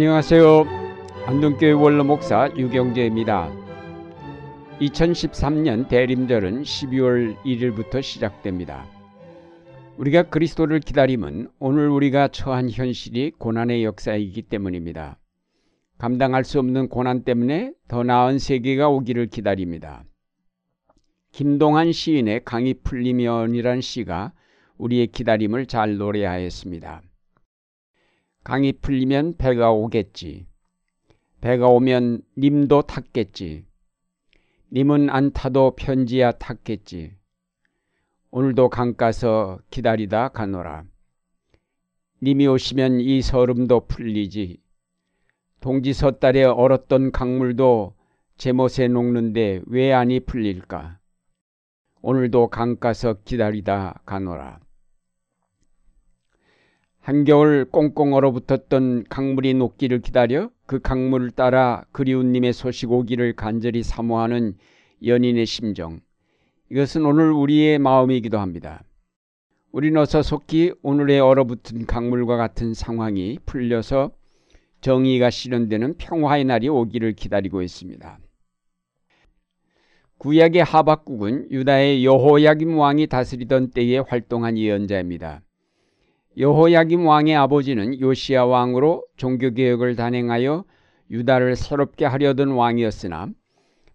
안녕하세요. 안동교회 원로 목사 유경재입니다. 2013년 대림절은 12월 1일부터 시작됩니다. 우리가 그리스도를 기다림은 오늘 우리가 처한 현실이 고난의 역사이기 때문입니다. 감당할 수 없는 고난 때문에 더 나은 세계가 오기를 기다립니다. 김동한 시인의 강이 풀리면이란 시가 우리의 기다림을 잘 노래하였습니다. 강이 풀리면 배가 오겠지. 배가 오면 님도 탔겠지. 님은 안 타도 편지야 탔겠지. 오늘도 강 가서 기다리다 가노라. 님이 오시면 이 서름도 풀리지. 동지 섣달에 얼었던 강물도 제못에 녹는데 왜 아니 풀릴까? 오늘도 강 가서 기다리다 가노라. 한겨울 꽁꽁 얼어붙었던 강물이 녹기를 기다려 그 강물을 따라 그리운 님의 소식 오기를 간절히 사모하는 연인의 심정. 이것은 오늘 우리의 마음이기도 합니다. 우리는 어서 속히 오늘의 얼어붙은 강물과 같은 상황이 풀려서 정의가 실현되는 평화의 날이 오기를 기다리고 있습니다. 구약의 하박국은 유다의 여호야김 왕이 다스리던 때에 활동한 예언자입니다. 여호야김 왕의 아버지는 요시야 왕으로 종교개혁을 단행하여 유다를 새롭게 하려던 왕이었으나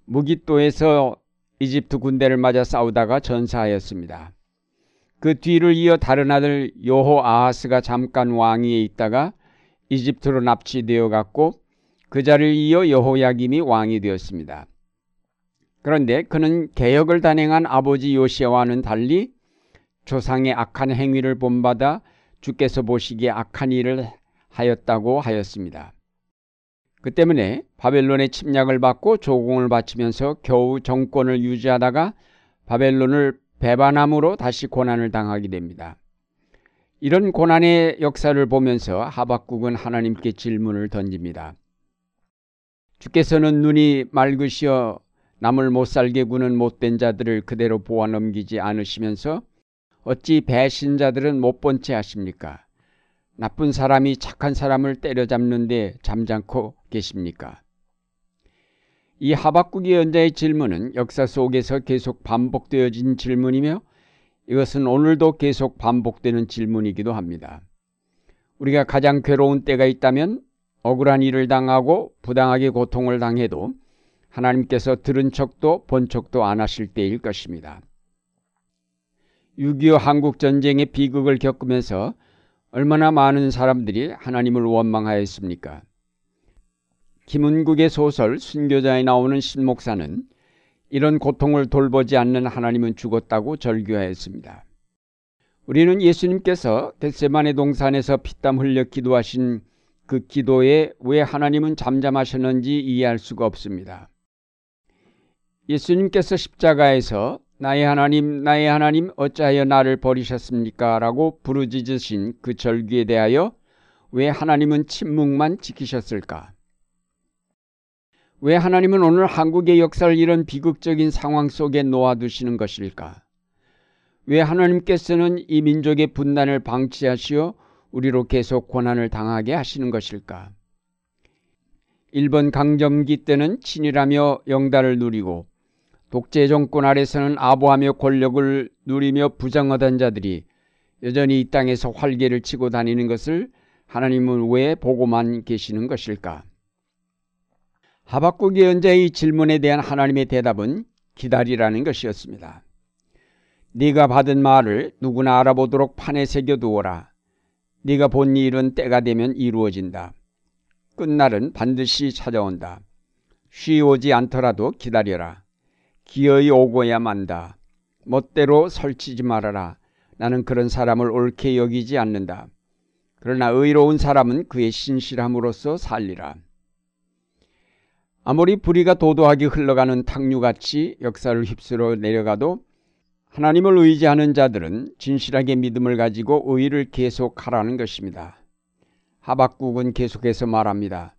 무기또에서 이집트 군대를 맞아 싸우다가 전사하였습니다. 그 뒤를 이어 다른 아들 여호 아하스가 잠깐 왕위에 있다가 이집트로 납치되어 갔고 그 자리를 이어 여호야김이 왕이 되었습니다. 그런데 그는 개혁을 단행한 아버지 요시아와는 달리 조상의 악한 행위를 본받아 주께서 보시기에 악한 일을 하였다고 하였습니다. 그 때문에 바벨론의 침략을 받고 조공을 바치면서 겨우 정권을 유지하다가 바벨론을 배반함으로 다시 고난을 당하게 됩니다. 이런 고난의 역사를 보면서 하박국은 하나님께 질문을 던집니다. 주께서는 눈이 맑으시어 남을 못 살게 구는 못된 자들을 그대로 보아 넘기지 않으시면서 어찌 배신자들은 못 본 채 하십니까? 나쁜 사람이 착한 사람을 때려잡는데 잠잠고 계십니까? 이 하박국의 연자의 질문은 역사 속에서 계속 반복되어진 질문이며 이것은 오늘도 계속 반복되는 질문이기도 합니다. 우리가 가장 괴로운 때가 있다면 억울한 일을 당하고 부당하게 고통을 당해도 하나님께서 들은 척도 본 척도 안 하실 때일 것입니다. 6.25 한국전쟁의 비극을 겪으면서 얼마나 많은 사람들이 하나님을 원망하였습니까? 김은국의 소설 순교자에 나오는 신목사는 이런 고통을 돌보지 않는 하나님은 죽었다고 절규하였습니다. 우리는 예수님께서 겟세만의 동산에서 피땀 흘려 기도하신 그 기도에 왜 하나님은 잠잠하셨는지 이해할 수가 없습니다. 예수님께서 십자가에서 나의 하나님, 나의 하나님, 어찌하여 나를 버리셨습니까? 라고 부르짖으신 그 절규에 대하여 왜 하나님은 침묵만 지키셨을까? 왜 하나님은 오늘 한국의 역사를 이런 비극적인 상황 속에 놓아두시는 것일까? 왜 하나님께서는 이 민족의 분단을 방치하시어 우리로 계속 고난을 당하게 하시는 것일까? 일본 강점기 때는 친일하며 영달을 누리고 독재 정권 아래서는 아부하며 권력을 누리며 부정하던 자들이 여전히 이 땅에서 활개를 치고 다니는 것을 하나님은 왜 보고만 계시는 것일까? 하박국 예언자의 질문에 대한 하나님의 대답은 기다리라는 것이었습니다. 네가 받은 말을 누구나 알아보도록 판에 새겨 두어라. 네가 본 일은 때가 되면 이루어진다. 끝날은 반드시 찾아온다. 쉬 오지 않더라도 기다려라. 기어이 오고야 만다. 멋대로 설치지 말아라. 나는 그런 사람을 옳게 여기지 않는다. 그러나 의로운 사람은 그의 신실함으로써 살리라. 아무리 불의가 도도하게 흘러가는 탕류같이 역사를 휩쓸어 내려가도 하나님을 의지하는 자들은 진실하게 믿음을 가지고 의를 계속하라는 것입니다. 하박국은 계속해서 말합니다.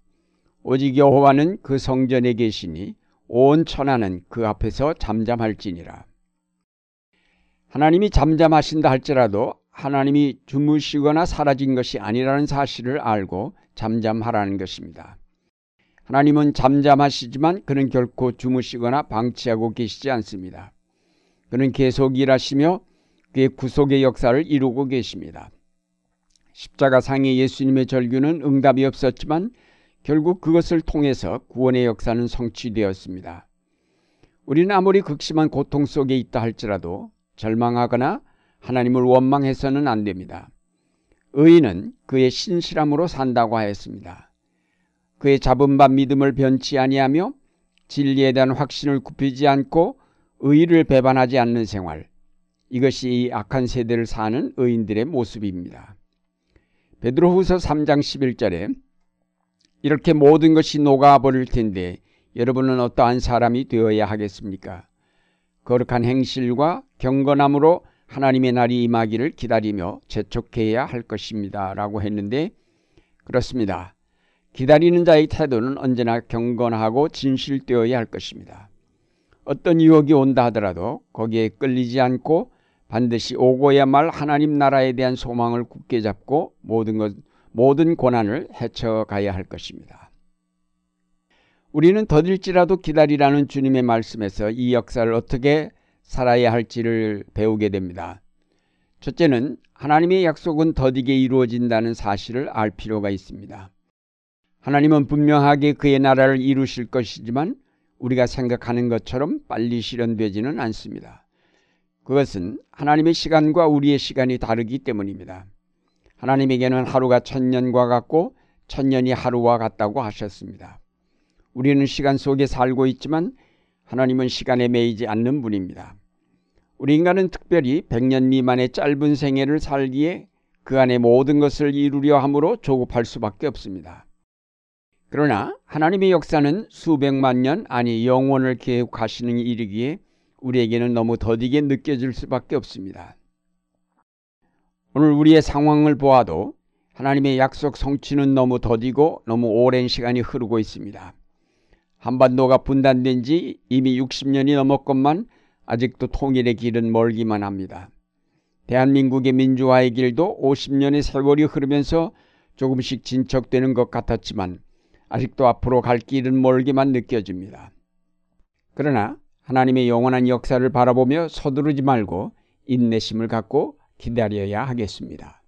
오직 여호와는 그 성전에 계시니 온 천하는 그 앞에서 잠잠할지니라. 하나님이 잠잠하신다 할지라도 하나님이 주무시거나 사라진 것이 아니라는 사실을 알고 잠잠하라는 것입니다. 하나님은 잠잠하시지만 그는 결코 주무시거나 방치하고 계시지 않습니다. 그는 계속 일하시며 그의 구속의 역사를 이루고 계십니다. 십자가 상의 예수님의 절규는 응답이 없었지만 결국 그것을 통해서 구원의 역사는 성취되었습니다. 우리는 아무리 극심한 고통 속에 있다 할지라도 절망하거나 하나님을 원망해서는 안 됩니다. 의인은 그의 신실함으로 산다고 하였습니다. 그의 잡은 바 믿음을 변치 아니하며 진리에 대한 확신을 굽히지 않고 의를 배반하지 않는 생활. 이것이 이 악한 세대를 사는 의인들의 모습입니다. 베드로후서 3장 11절에 이렇게 모든 것이 녹아버릴 텐데 여러분은 어떠한 사람이 되어야 하겠습니까? 거룩한 행실과 경건함으로 하나님의 날이 임하기를 기다리며 재촉해야 할 것입니다. 라고 했는데 그렇습니다. 기다리는 자의 태도는 언제나 경건하고 진실되어야 할 것입니다. 어떤 유혹이 온다 하더라도 거기에 끌리지 않고 반드시 오고야말 하나님 나라에 대한 소망을 굳게 잡고 모든 것, 모든 고난을 헤쳐가야 할 것입니다. 우리는 더딜지라도 기다리라는 주님의 말씀에서 이 역사를 어떻게 살아야 할지를 배우게 됩니다. 첫째는 하나님의 약속은 더디게 이루어진다는 사실을 알 필요가 있습니다. 하나님은 분명하게 그의 나라를 이루실 것이지만 우리가 생각하는 것처럼 빨리 실현되지는 않습니다. 그것은 하나님의 시간과 우리의 시간이 다르기 때문입니다. 하나님에게는 하루가 천년과 같고 천년이 하루와 같다고 하셨습니다. 우리는 시간 속에 살고 있지만 하나님은 시간에 매이지 않는 분입니다. 우리 인간은 특별히 100년 미만의 짧은 생애를 살기에 그 안에 모든 것을 이루려 함으로 조급할 수밖에 없습니다. 그러나 하나님의 역사는 수백만 년 아니 영원을 계획하시는 일이기에 우리에게는 너무 더디게 느껴질 수밖에 없습니다. 오늘 우리의 상황을 보아도 하나님의 약속 성취는 너무 더디고 너무 오랜 시간이 흐르고 있습니다. 한반도가 분단된 지 이미 60년이 넘었건만 아직도 통일의 길은 멀기만 합니다. 대한민국의 민주화의 길도 50년의 세월이 흐르면서 조금씩 진척되는 것 같았지만 아직도 앞으로 갈 길은 멀게만 느껴집니다. 그러나 하나님의 영원한 역사를 바라보며 서두르지 말고 인내심을 갖고 기다려야 하겠습니다.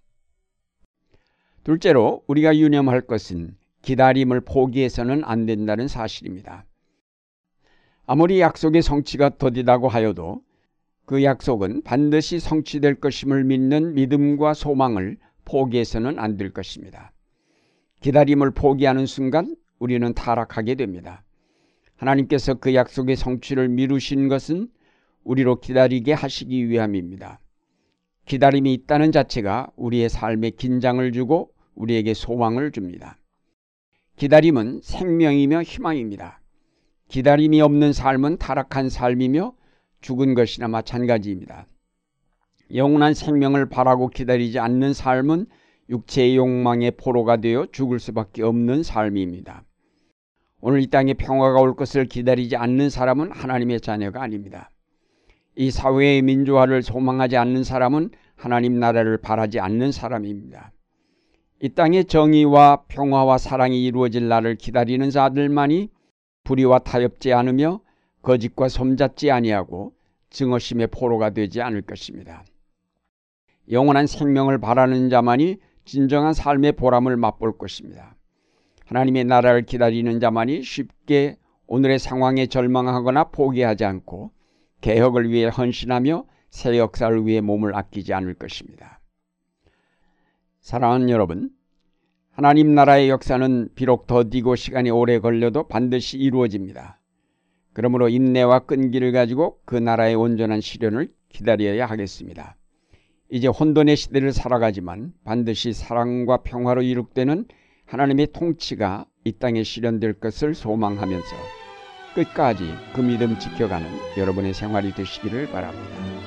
둘째로 우리가 유념할 것은 기다림을 포기해서는 안 된다는 사실입니다. 아무리 약속의 성취가 더디다고 하여도 그 약속은 반드시 성취될 것임을 믿는 믿음과 소망을 포기해서는 안 될 것입니다. 기다림을 포기하는 순간 우리는 타락하게 됩니다. 하나님께서 그 약속의 성취를 미루신 것은 우리로 기다리게 하시기 위함입니다. 기다림이 있다는 자체가 우리의 삶에 긴장을 주고 우리에게 소망을 줍니다. 기다림은 생명이며 희망입니다. 기다림이 없는 삶은 타락한 삶이며 죽은 것이나 마찬가지입니다. 영원한 생명을 바라고 기다리지 않는 삶은 육체의 욕망의 포로가 되어 죽을 수밖에 없는 삶입니다. 오늘 이 땅에 평화가 올 것을 기다리지 않는 사람은 하나님의 자녀가 아닙니다. 이 사회의 민주화를 소망하지 않는 사람은 하나님 나라를 바라지 않는 사람입니다. 이 땅의 정의와 평화와 사랑이 이루어질 날을 기다리는 자들만이 불의와 타협지 않으며 거짓과 섬잡지 아니하고 증오심의 포로가 되지 않을 것입니다. 영원한 생명을 바라는 자만이 진정한 삶의 보람을 맛볼 것입니다. 하나님의 나라를 기다리는 자만이 쉽게 오늘의 상황에 절망하거나 포기하지 않고 개혁을 위해 헌신하며 새 역사를 위해 몸을 아끼지 않을 것입니다. 사랑하는 여러분, 하나님 나라의 역사는 비록 더디고 시간이 오래 걸려도 반드시 이루어집니다. 그러므로 인내와 끈기를 가지고 그 나라의 온전한 실현을 기다려야 하겠습니다. 이제 혼돈의 시대를 살아가지만 반드시 사랑과 평화로 이룩되는 하나님의 통치가 이 땅에 실현될 것을 소망하면서 끝까지 그 믿음 지켜가는 여러분의 생활이 되시기를 바랍니다.